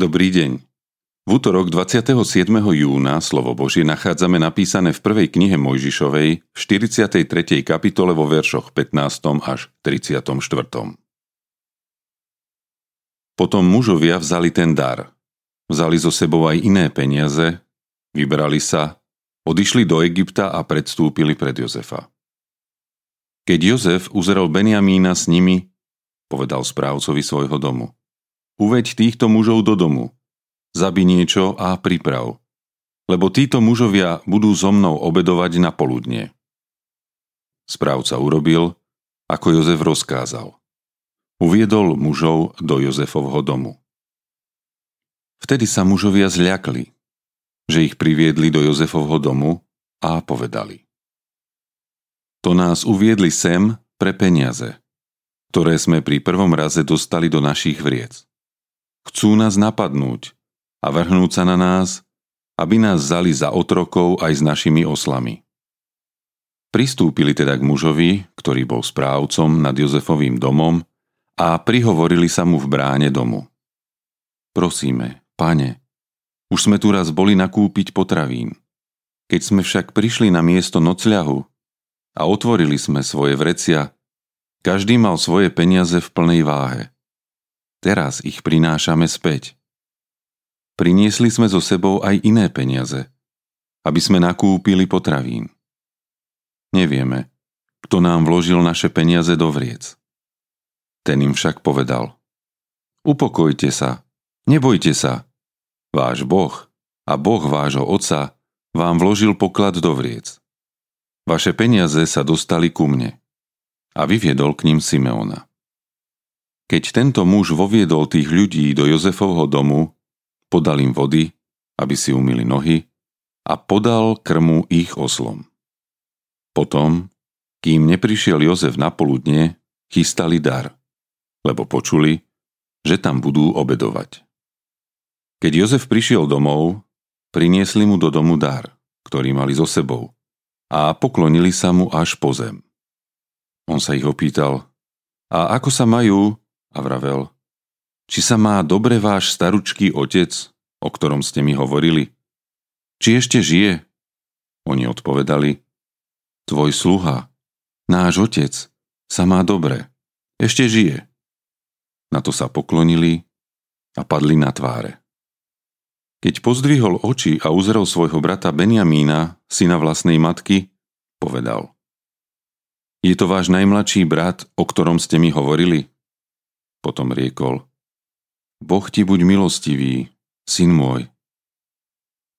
Dobrý deň. V útorok 27. júna slovo Božie nachádzame napísané v prvej knihe Mojžišovej v 43. kapitole vo veršoch 15. až 34. Potom mužovia vzali ten dar. Vzali so sebou aj iné peniaze, vybrali sa, odišli do Egypta a predstúpili pred Jozefa. Keď Jozef uzrel Benjamína s nimi, povedal správcovi svojho domu – Uveď týchto mužov do domu, zabi niečo a priprav, lebo títo mužovia budú so mnou obedovať na poludnie. Správca urobil, ako Jozef rozkázal. Uviedol mužov do Jozefovho domu. Vtedy sa mužovia zľakli, že ich priviedli do Jozefovho domu a povedali. To nás uviedli sem pre peniaze, ktoré sme pri prvom raze dostali do našich vriec. Chcú nás napadnúť a vrhnúť sa na nás, aby nás zali za otrokov aj s našimi oslami. Pristúpili teda k mužovi, ktorý bol správcom nad Jozefovým domom a prihovorili sa mu v bráne domu. Prosíme, pane, už sme tu raz boli nakúpiť potravín. Keď sme však prišli na miesto nocľahu a otvorili sme svoje vrecia, každý mal svoje peniaze v plnej váhe. Teraz ich prinášame späť. Priniesli sme so sebou aj iné peniaze, aby sme nakúpili potravín. Nevieme, kto nám vložil naše peniaze do vriec. Ten im však povedal, upokojte sa, nebojte sa, váš Boh a Boh vášho Otca vám vložil poklad do vriec. Vaše peniaze sa dostali ku mne. A vyviedol k ním Simeona. Keď tento muž voviedol tých ľudí do Jozefovho domu, podal im vody, aby si umili nohy, a podal krmu ich oslom. Potom, kým neprišiel Jozef na poludne, chystali dar, lebo počuli, že tam budú obedovať. Keď Jozef prišiel domov, priniesli mu do domu dar, ktorý mali so sebou, a poklonili sa mu až po zem. On sa ich opýtal, a ako sa majú, a vravel, či sa má dobre váš staručký otec, o ktorom ste mi hovorili? Či ešte žije? Oni odpovedali, tvoj sluha, náš otec, sa má dobre, ešte žije. Na to sa poklonili a padli na tváre. Keď pozdvihol oči a uzrel svojho brata Benjamína, syna vlastnej matky, povedal. Je to váš najmladší brat, o ktorom ste mi hovorili? Potom riekol, Boh ti buď milostivý, syn môj.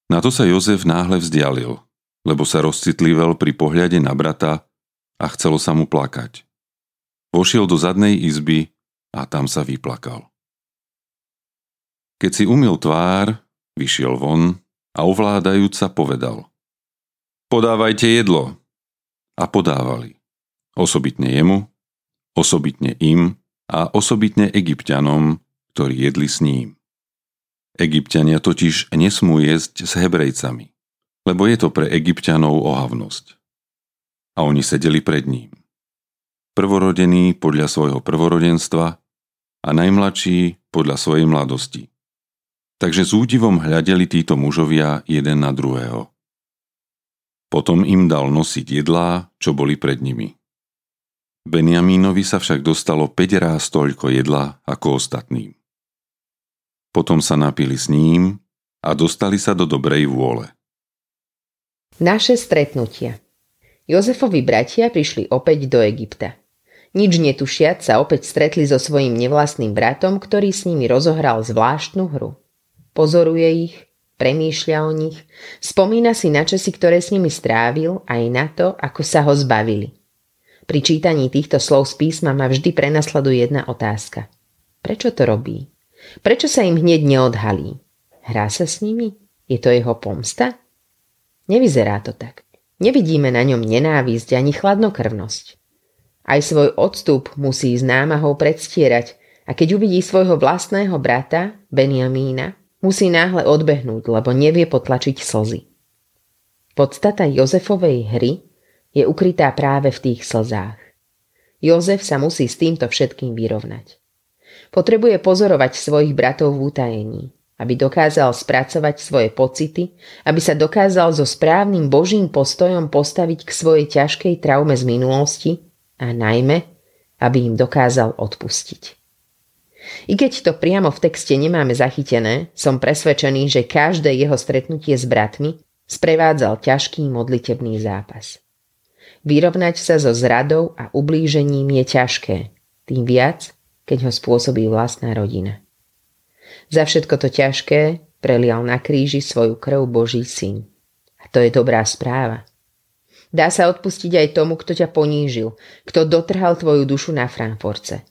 Na to sa Jozef náhle vzdialil, lebo sa rozcitlivel pri pohľade na brata a chcelo sa mu plakať. Vošiel do zadnej izby a tam sa vyplakal. Keď si umil tvár, vyšiel von a ovládajúca povedal Podávajte jedlo. A podávali. Osobitne jemu, osobitne im a osobitne egyptianom, ktorí jedli s ním. Egyptiania totiž nesmú jesť s hebrejcami, lebo je to pre egyptianov ohavnosť. A oni sedeli pred ním. Prvorodený podľa svojho prvorodenstva a najmladší podľa svojej mladosti. Takže s údivom hľadeli títo mužovia jeden na druhého. Potom im dal nosiť jedlá, čo boli pred nimi. Benjamínovi sa však dostalo 5 ráz toľko jedla ako ostatným. Potom sa napili s ním a dostali sa do dobrej vôle. Naše stretnutia Jozefovi bratia prišli opäť do Egypta. Nič netušiac sa opäť stretli so svojím nevlastným bratom, ktorý s nimi rozohral zvláštnu hru. Pozoruje ich, premýšľa o nich, spomína si na časy, ktoré s nimi strávil, aj na to, ako sa ho zbavili – pri čítaní týchto slov z písma ma vždy prenasleduje jedna otázka. Prečo to robí? Prečo sa im hneď neodhalí? Hrá sa s nimi? Je to jeho pomsta? Nevyzerá to tak. Nevidíme na ňom nenávisť ani chladnokrvnosť. Aj svoj odstup musí s námahou predstierať a keď uvidí svojho vlastného brata, Benjamína, musí náhle odbehnúť, lebo nevie potlačiť slzy. Podstata Jozefovej hry je ukrytá práve v tých slzách. Jozef sa musí s týmto všetkým vyrovnať. Potrebuje pozorovať svojich bratov v utajení aby dokázal spracovať svoje pocity, aby sa dokázal so správnym božím postojom postaviť k svojej ťažkej traume z minulosti a najmä, aby im dokázal odpustiť. I keď to priamo v texte nemáme zachytené, som presvedčený, že každé jeho stretnutie s bratmi sprevádzal ťažký modlitebný zápas. Vyrovnať sa so zradou a ublížením je ťažké, tým viac, keď ho spôsobí vlastná rodina. Za všetko to ťažké prelial na kríži svoju krv Boží syn. A to je dobrá správa. Dá sa odpustiť aj tomu, kto ťa ponížil, kto dotrhal tvoju dušu na Frankforce.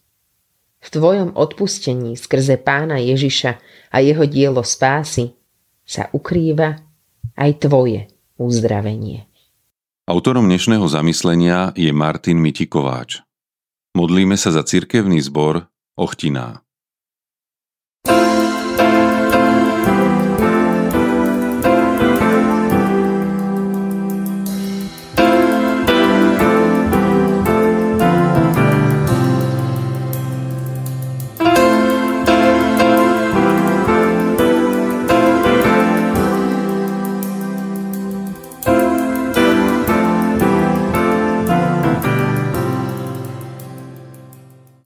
V tvojom odpustení skrze pána Ježiša a jeho dielo spásy sa ukrýva aj tvoje uzdravenie. Autorom dnešného zamyslenia je Martin Mitikováč. Modlíme sa za cirkevný zbor Ochtiná. thank you